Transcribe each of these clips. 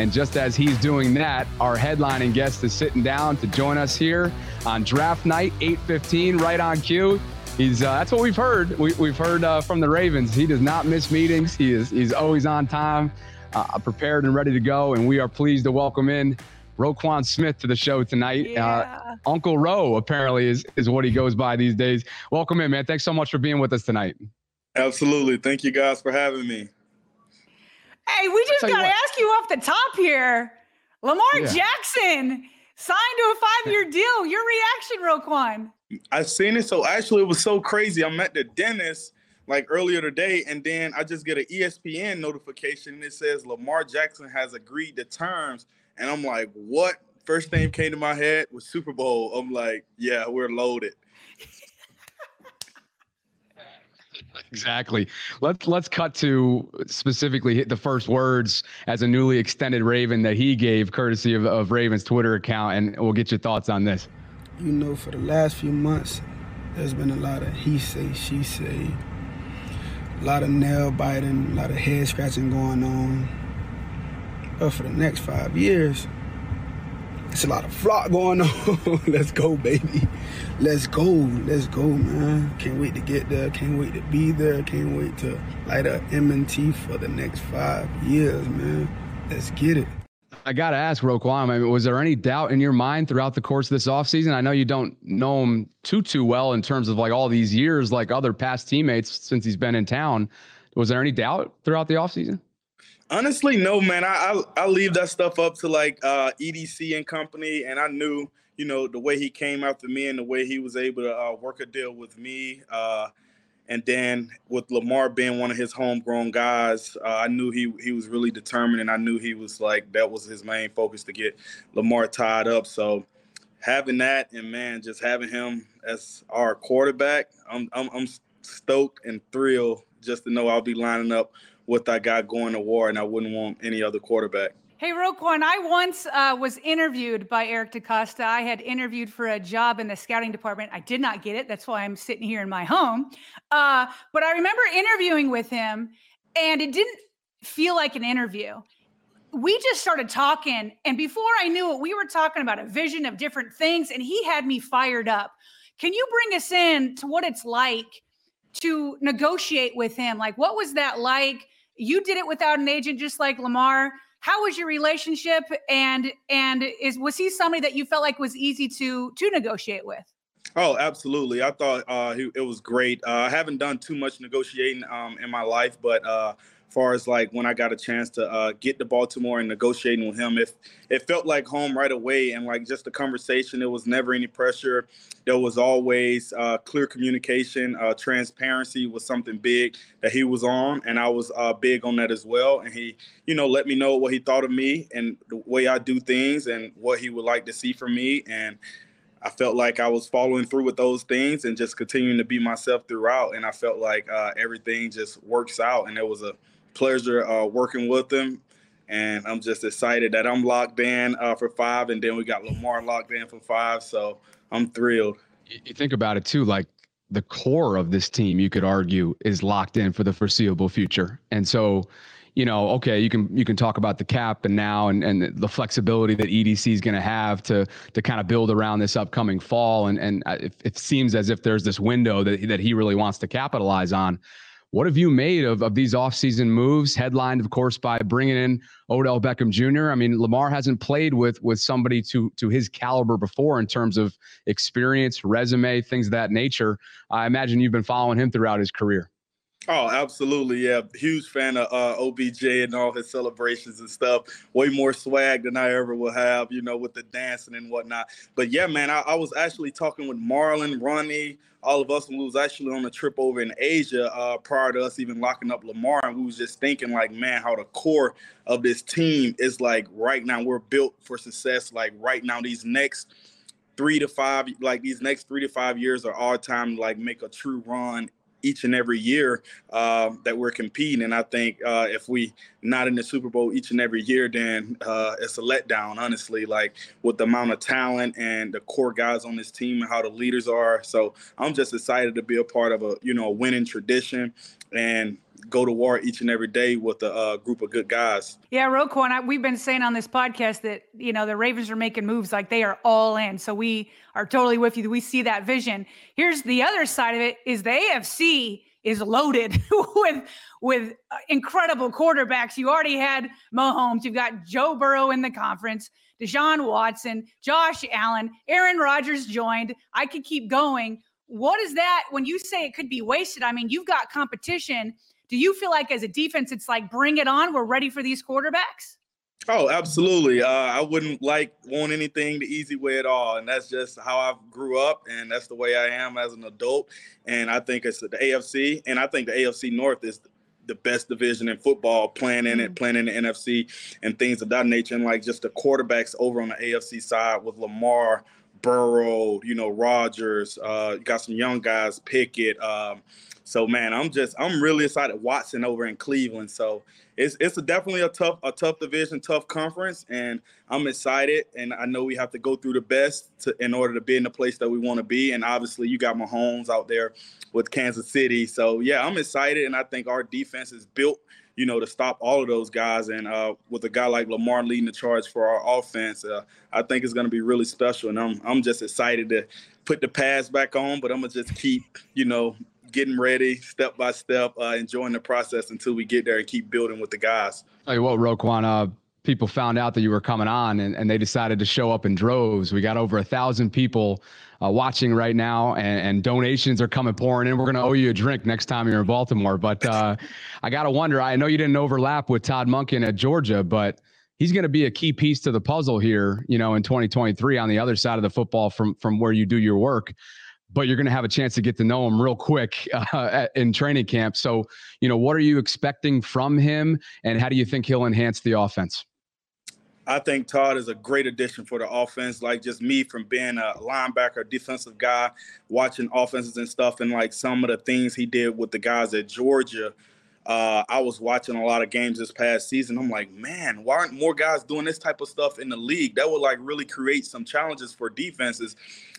And just as he's doing that, our headlining guest is sitting down to join us here on draft night, 8:15, right on cue. He's uh, that's what we've heard. We, have heard uh, from the Ravens. He does not miss meetings. He is he's always on time, uh, prepared and ready to go. And we are pleased to welcome in Roquan Smith to the show tonight. Uh, yeah. Uncle Ro apparently is is what he goes by these days. Welcome in, man. Thanks so much for being with us tonight. Absolutely. Thank you guys for having me. Hey, we just got to ask you off the top here. Lamar yeah. Jackson signed to a five year deal. Your reaction, Roquan? I've seen it. So actually, it was so crazy. I'm at the dentist like earlier today, and then I just get an ESPN notification. and It says Lamar Jackson has agreed to terms, and I'm like, what? First thing came to my head was Super Bowl. I'm like, yeah, we're loaded. Exactly. Let's let's cut to specifically the first words as a newly extended Raven that he gave, courtesy of, of Raven's Twitter account, and we'll get your thoughts on this. You know, for the last few months, there's been a lot of he say, she say, a lot of nail biting, a lot of head scratching going on. But for the next five years, it's a lot of flock going on. Let's go, baby. Let's go. Let's go, man. Can't wait to get there. Can't wait to be there. Can't wait to light up M&T for the next five years, man. Let's get it. I got to ask, Roquan, I mean, was there any doubt in your mind throughout the course of this offseason? I know you don't know him too, too well in terms of like all these years, like other past teammates since he's been in town. Was there any doubt throughout the offseason? Honestly, no, man. I, I, I leave that stuff up to like uh, EDC and company, and I knew, you know, the way he came after me and the way he was able to uh, work a deal with me, uh, and then with Lamar being one of his homegrown guys, uh, I knew he he was really determined, and I knew he was like that was his main focus to get Lamar tied up. So having that, and man, just having him as our quarterback, I'm I'm, I'm stoked and thrilled just to know I'll be lining up what I got going to war, and I wouldn't want any other quarterback. Hey, Roquan, I once uh, was interviewed by Eric DeCosta. I had interviewed for a job in the scouting department. I did not get it. That's why I'm sitting here in my home. Uh, but I remember interviewing with him, and it didn't feel like an interview. We just started talking, and before I knew it, we were talking about a vision of different things, and he had me fired up. Can you bring us in to what it's like to negotiate with him? Like, what was that like? You did it without an agent, just like Lamar. How was your relationship? And and is was he somebody that you felt like was easy to to negotiate with? Oh, absolutely. I thought uh, it was great. Uh, I haven't done too much negotiating um, in my life, but uh, far as like when I got a chance to uh, get to Baltimore and negotiating with him, if it felt like home right away, and like just the conversation, there was never any pressure. There was always uh, clear communication. Uh, transparency was something big that he was on, and I was uh, big on that as well. And he, you know, let me know what he thought of me and the way I do things, and what he would like to see from me, and. I felt like I was following through with those things and just continuing to be myself throughout. And I felt like uh, everything just works out. And it was a pleasure uh, working with him. And I'm just excited that I'm locked in uh, for five, and then we got Lamar locked in for five. So I'm thrilled. You think about it too, like the core of this team, you could argue, is locked in for the foreseeable future. And so you know, okay, you can you can talk about the cap and now and, and the flexibility that EDC is going to have to to kind of build around this upcoming fall. And and it, it seems as if there's this window that that he really wants to capitalize on. What have you made of, of these offseason moves? Headlined, of course, by bringing in Odell Beckham Jr. I mean, Lamar hasn't played with with somebody to to his caliber before in terms of experience, resume, things of that nature. I imagine you've been following him throughout his career. Oh, absolutely. Yeah. Huge fan of uh, OBJ and all his celebrations and stuff. Way more swag than I ever will have, you know, with the dancing and whatnot. But yeah, man, I, I was actually talking with Marlon, Ronnie, all of us, and we was actually on a trip over in Asia uh, prior to us even locking up Lamar. And we was just thinking, like, man, how the core of this team is like right now, we're built for success. Like, right now, these next three to five, like, these next three to five years are our time to, like, make a true run each and every year uh, that we're competing. And I think uh, if we not in the Super Bowl each and every year, then uh, it's a letdown, honestly, like with the amount of talent and the core guys on this team and how the leaders are. So I'm just excited to be a part of a, you know, a winning tradition and go to war each and every day with a uh, group of good guys. Yeah, Roquan, I, we've been saying on this podcast that you know the Ravens are making moves like they are all in. So we are totally with you. We see that vision. Here's the other side of it: is the AFC is loaded with with uh, incredible quarterbacks. You already had Mahomes. You've got Joe Burrow in the conference. Deshaun Watson, Josh Allen, Aaron Rodgers joined. I could keep going. What is that when you say it could be wasted? I mean, you've got competition do you feel like as a defense, it's like bring it on? We're ready for these quarterbacks. Oh, absolutely. Uh, I wouldn't like want anything the easy way at all, and that's just how I grew up, and that's the way I am as an adult. And I think it's the AFC, and I think the AFC North is the best division in football, playing in it, mm-hmm. playing in the NFC, and things of that nature. And like just the quarterbacks over on the AFC side with Lamar, Burrow, you know, Rodgers. Uh, got some young guys, Pickett. Um, so man, I'm just I'm really excited. Watson over in Cleveland. So it's it's a definitely a tough a tough division, tough conference, and I'm excited. And I know we have to go through the best to, in order to be in the place that we want to be. And obviously, you got Mahomes out there with Kansas City. So yeah, I'm excited, and I think our defense is built you know, to stop all of those guys. And uh, with a guy like Lamar leading the charge for our offense, uh, I think it's going to be really special. And I'm I'm just excited to put the pads back on, but I'm gonna just keep, you know, getting ready step by step, uh, enjoying the process until we get there and keep building with the guys. Hey, well, Roquan, uh, people found out that you were coming on and, and they decided to show up in droves. We got over a thousand people uh, watching right now, and, and, donations are coming pouring in. We're going to owe you a drink next time you're in Baltimore. But uh, I got to wonder. I know you didn't overlap with Todd Monken at Georgia, but he's going to be a key piece to the puzzle here, you know, in 2023 on the other side of the football from from where you do your work but you're going to have a chance to get to know him real quick uh, in training camp. So, you know, what are you expecting from him, and how do you think he'll enhance the offense? I think Todd is a great addition for the offense. Like just me from being a linebacker, defensive guy, watching offenses and stuff, and like some of the things he did with the guys at Georgia. Uh, I was watching a lot of games this past season. I'm like, man, why aren't more guys doing this type of stuff in the league? That would like really create some challenges for defenses.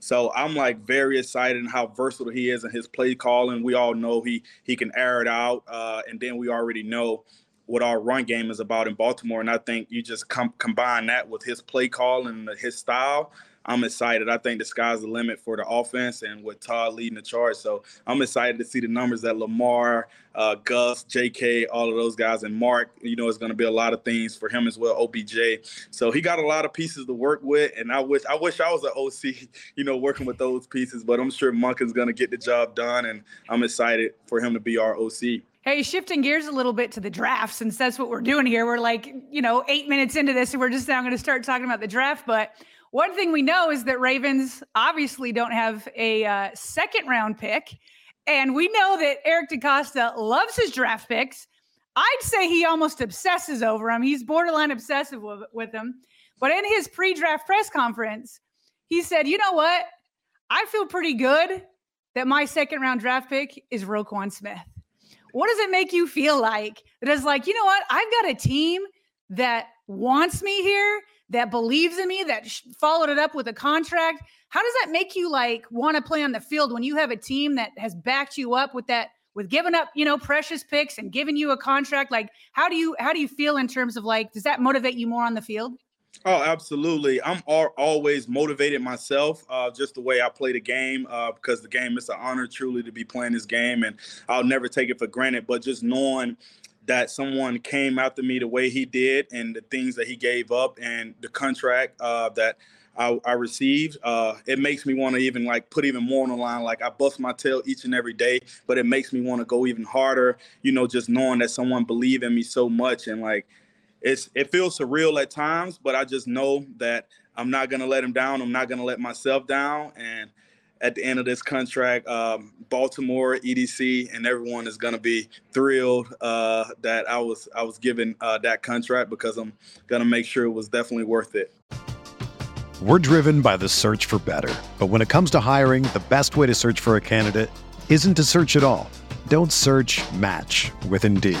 So I'm like very excited and how versatile he is in his play calling. We all know he he can air it out, uh, and then we already know what our run game is about in Baltimore. And I think you just com- combine that with his play call and his style. I'm excited. I think the sky's the limit for the offense and with Todd leading the charge. So I'm excited to see the numbers that Lamar, uh, Gus, JK, all of those guys, and Mark, you know, it's going to be a lot of things for him as well, OBJ. So he got a lot of pieces to work with. And I wish I wish I was an OC, you know, working with those pieces, but I'm sure Monken's going to get the job done. And I'm excited for him to be our OC. Hey, shifting gears a little bit to the draft, since that's what we're doing here. We're like, you know, eight minutes into this, and we're just now going to start talking about the draft. But one thing we know is that Ravens obviously don't have a uh, second round pick. And we know that Eric DeCosta loves his draft picks. I'd say he almost obsesses over them. He's borderline obsessive with, with them. But in his pre draft press conference, he said, you know what? I feel pretty good that my second round draft pick is Roquan Smith. What does it make you feel like that is like, you know what? I've got a team that wants me here that believes in me, that followed it up with a contract. How does that make you like want to play on the field when you have a team that has backed you up with that with giving up, you know, precious picks and giving you a contract? Like, how do you how do you feel in terms of like, does that motivate you more on the field? Oh, absolutely. I'm always motivated myself, uh, just the way I play the game, uh, because the game is an honor truly to be playing this game, and I'll never take it for granted. But just knowing that someone came after me the way he did, and the things that he gave up, and the contract uh, that I, I received, uh, it makes me want to even like put even more on the line. Like I bust my tail each and every day, but it makes me want to go even harder. You know, just knowing that someone believed in me so much, and like it's it feels surreal at times, but I just know that I'm not gonna let him down. I'm not gonna let myself down, and at the end of this contract, um, Baltimore, EDC, and everyone is to be thrilled uh, that I was I was given uh, that contract because I'm to make sure it was definitely worth it. We're driven by the search for better, but when it comes to hiring, the best way to search for a candidate isn't to search at all. Don't search. Match with Indeed.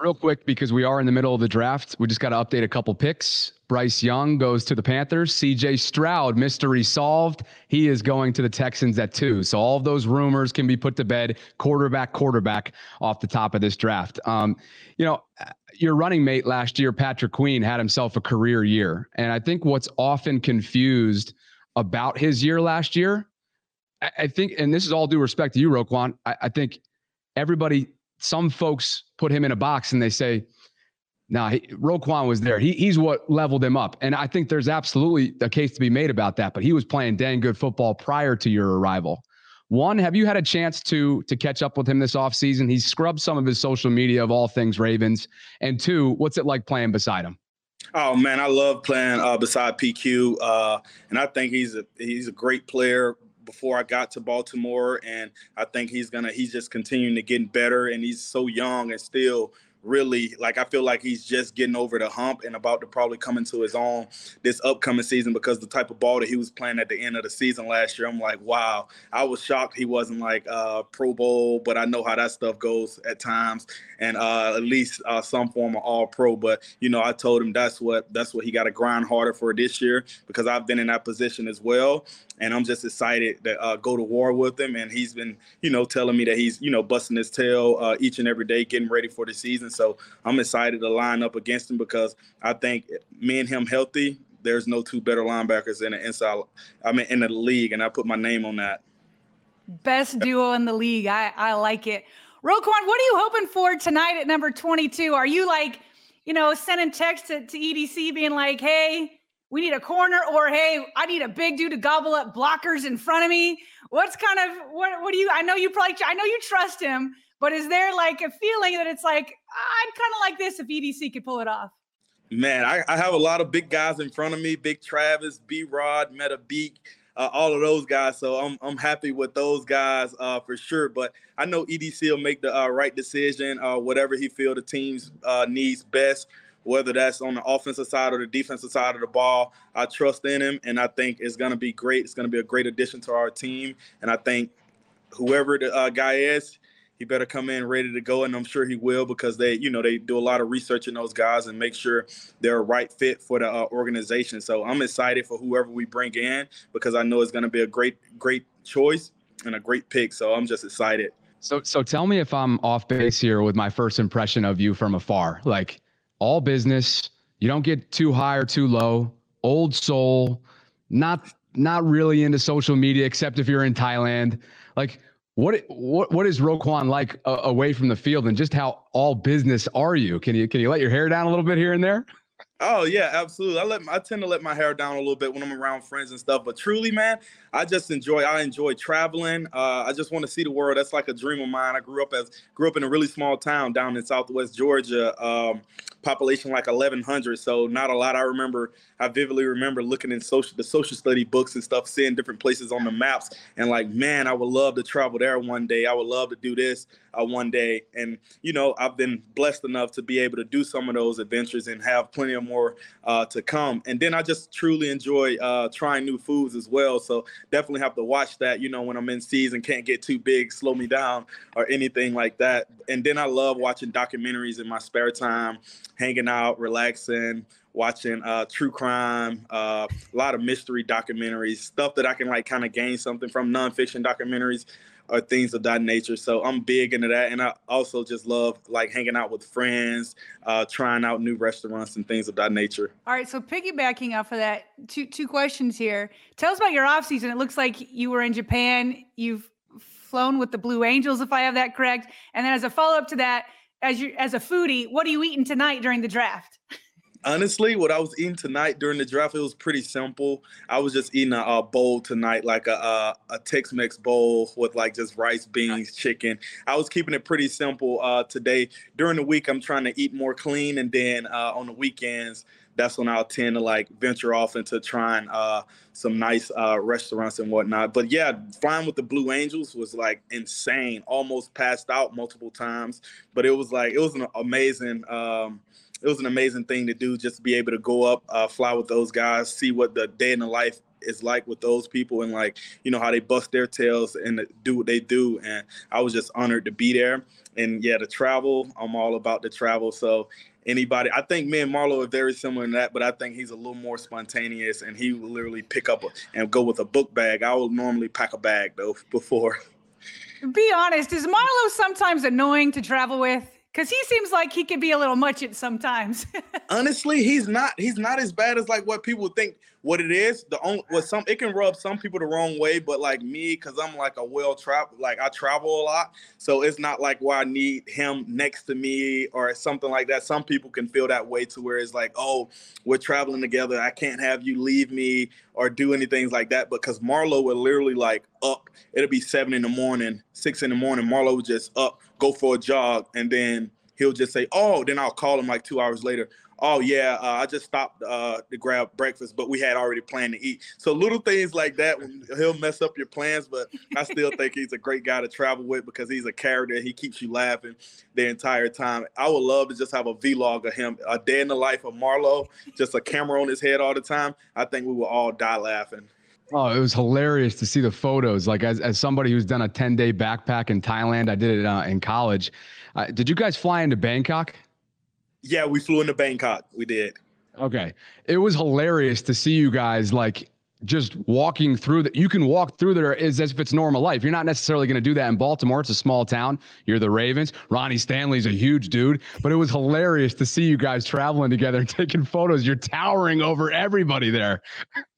Real quick, because we are in the middle of the draft, we just got to update a couple picks. Bryce Young goes to the Panthers. CJ Stroud, mystery solved. He is going to the Texans at two. So all of those rumors can be put to bed. Quarterback, quarterback off the top of this draft. Um, you know, your running mate last year, Patrick Queen, had himself a career year. And I think what's often confused about his year last year, I, I think, and this is all due respect to you, Roquan, I, I think everybody some folks put him in a box and they say, "Now, nah, Roquan was there. He, he's what leveled him up." And I think there's absolutely a case to be made about that. But he was playing dang good football prior to your arrival. One, have you had a chance to to catch up with him this offseason? He's scrubbed some of his social media of all things Ravens. And two, what's it like playing beside him? Oh man, I love playing uh, beside PQ, uh, and I think he's a he's a great player before I got to Baltimore, and I think he's gonna he's just continuing to get better, and he's so young and still really like I feel like he's just getting over the hump and about to probably come into his own this upcoming season because the type of ball that he was playing at the end of the season last year. I'm like, wow. I was shocked he wasn't like uh Pro Bowl, but I know how that stuff goes at times and uh at least uh, some form of all pro. But you know, I told him that's what that's what he got to grind harder for this year because I've been in that position as well and I'm just excited to uh, go to war with him. And he's been, you know, telling me that he's, you know, busting his tail uh, each and every day, getting ready for the season. So I'm excited to line up against him because I think me and him healthy, there's no two better linebackers in the inside. I mean, in the league, and I put my name on that. Best duo in the league. I I like it. Roquan, what are you hoping for tonight at number 22? Are you like, you know, sending texts to, to EDC being like, hey, we need a corner or hey i need a big dude to gobble up blockers in front of me what's kind of what what do you i know you probably i know you trust him but is there like a feeling that it's like i'd kind of like this if edc could pull it off man I, I, have a lot of big guys in front of me big travis b rod meta beak uh, all of those guys so i'm, I'm happy with those guys uh, for sure but i know edc will make the uh, right decision uh, whatever he feel the team's uh, needs best whether that's on the offensive side or the defensive side of the ball. I trust in him, and I think it's going to be great. It's going to be a great addition to our team, and I think whoever the uh, guy is, he better come in ready to go, and I'm sure he will because they, you know, they do a lot of research in those guys and make sure they're a right fit for the uh, organization. So I'm excited for whoever we bring in because I know it's going to be a great, great choice and a great pick. So I'm just excited. So, so tell me if I'm off base here with my first impression of you from afar. Like all business, you don't get too high or too low. Old soul, not not really into social media except if you're in Thailand. Like what what what is Roquan like uh, away from the field, and just how all business are you? Can you can you let your hair down a little bit here and there? Oh yeah, absolutely. I let I tend to let my hair down a little bit when I'm around friends and stuff. But truly, man, I just enjoy. I enjoy traveling. Uh, I just want to see the world. That's like a dream of mine. I grew up as grew up in a really small town down in Southwest Georgia. Um, population like 1100 so not a lot i remember i vividly remember looking in social the social study books and stuff seeing different places on the maps and like man i would love to travel there one day. I would love to do this uh, one day. And you know i've been blessed enough to be able to do some of those adventures and have plenty of more uh, to come. And then i just truly enjoy uh, trying new foods as well. So definitely have to watch that you know when i'm in season can't get too big slow me down or anything like that. And then i love watching documentaries in my spare time hanging out, relaxing, watching uh, true crime, uh, a lot of mystery documentaries, stuff that I can like kind of gain something from nonfiction documentaries or things of that nature. So I'm big into that, and I also just love like hanging out with friends, uh, trying out new restaurants and things of that nature. All right, so piggybacking off of that, two two questions here. Tell us about your off season. It looks like you were in Japan. You've flown with the Blue Angels, if I have that correct. And then as a follow up to that, as you as a foodie, what are you eating tonight during the draft? Honestly, what I was eating tonight during the draft, it was pretty simple. I was just eating a, a bowl tonight, like a, a, a Tex-Mex bowl with like just rice, beans, chicken. I was keeping it pretty simple uh, today. During the week, I'm trying to eat more clean, and then uh, on the weekends, that's when I'll tend to like venture off into trying uh, some nice uh, restaurants and whatnot. But yeah, flying with the Blue Angels was like insane. Almost passed out multiple times, but it was like it was an amazing. Um, it was an amazing thing to do just to be able to go up, uh, fly with those guys, see what the day in the life is like with those people and like you know how they bust their tails and do what they do and i was just honored to be there and yeah the travel i'm all about the travel so anybody. I think me and Marlo are very similar in that, but I think he's a little more spontaneous and he will literally pick up a, and go with a book bag. I will normally pack a bag though before. Be honest, is Marlo sometimes annoying to travel with? Because he seems like he can be a little much at sometimes. Honestly, he's not. He's not as bad as like what people think. What it is, the only what some it can rub some people the wrong way, but like me, because I'm like a well travel, like I travel a lot, so it's not like why I need him next to me or something like that. Some people can feel that way to where it's like, oh, we're traveling together. I can't have you leave me or do anything like that. Because Marlo would literally like up. It'll be seven in the morning, six in the morning. Marlo would just up go for a jog, and then he'll just say, "Oh," then I'll call him like two hours later. Oh yeah, uh, I just stopped uh, to grab breakfast, but we had already planned to eat. So little things like that, he'll mess up your plans, but I still think he's a great guy to travel with because he's a character. He keeps you laughing the entire time. I would love to just have a vlog of him, a day in the life of Marlo, just a camera on his head all the time. I think we will all die laughing. Oh, it was hilarious to see the photos. Like as, as somebody who's done a 10 day backpack in Thailand, I did it uh, in college. Uh, did you guys fly into Bangkok? Yeah, we flew into Bangkok. We did. Okay. It was hilarious to see you guys like just walking through that. You can walk through there as, as if it's normal life. You're not necessarily going to do that in Baltimore. It's a small town. You're the Ravens. Ronnie Stanley's a huge dude, but it was hilarious to see you guys traveling together and taking photos. You're towering over everybody there.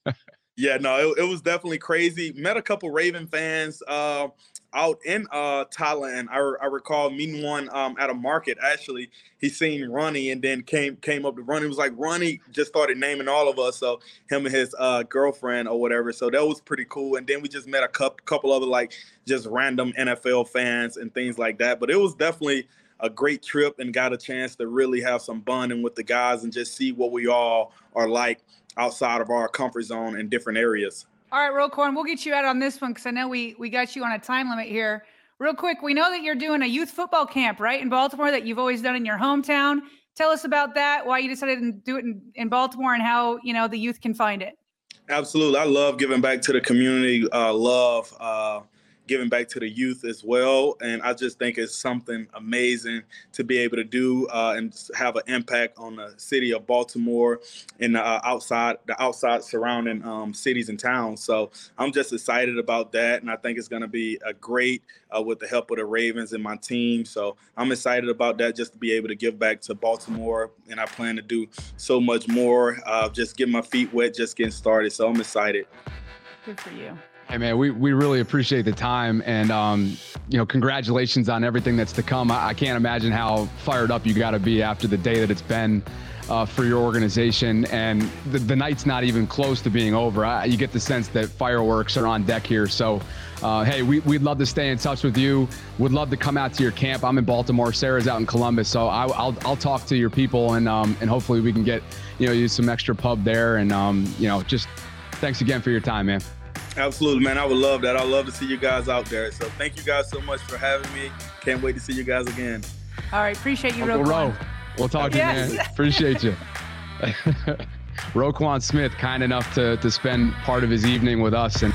Yeah, no, it, it, was definitely crazy. Met a couple Raven fans uh, out in uh, Thailand. I, I recall meeting one um, at a market. Actually, he seen Ronnie and then came came up to Ronnie. was like Ronnie just started naming all of us. So him and his uh, girlfriend or whatever. So that was pretty cool. And then we just met a couple couple other like just random NFL fans and things like that. But it was definitely a great trip and got a chance to really have some bonding with the guys and just see what we all are like outside of our comfort zone in different areas. All right, Roquan, we'll get you out on this one because I know we we got you on a time limit here. Real quick, we know that you're doing a youth football camp, right, in Baltimore that you've always done in your hometown. Tell us about that, why you decided to do it in, in Baltimore, and how you know the youth can find it. Absolutely, I love giving back to the community. Uh, love. Uh, giving back to the youth as well. And I just think it's something amazing to be able to do uh, and have an impact on the city of Baltimore and uh, outside the outside surrounding um, cities and towns. So I'm just excited about that, and I think it's going to be a great uh, with the help of the Ravens and my team. So I'm excited about that, just to be able to give back to Baltimore, and I plan to do so much more. Uh, just get my feet wet, just getting started. So I'm excited. Good for you. Hey man, we, we really appreciate the time and um, you know congratulations on everything that's to come. I, I can't imagine how fired up you got to be after the day that it's been uh, for your organization, and the, the night's not even close to being over. I, you get the sense that fireworks are on deck here. So, uh, hey, we, would love to stay in touch with you. Would love to come out to your camp. I'm in Baltimore. Sarah's out in Columbus, so I, will I'll talk to your people and um, and hopefully we can get you know use some extra pub there and um, you know just thanks again for your time, man. Absolutely, man. I would love that. I love to see you guys out there. So thank you guys so much for having me. Can't wait to see you guys again. All right, appreciate you, Uncle Ro. We'll talk to yes. you, man. Appreciate you. Roquan Smith, kind enough to to spend part of his evening with us and.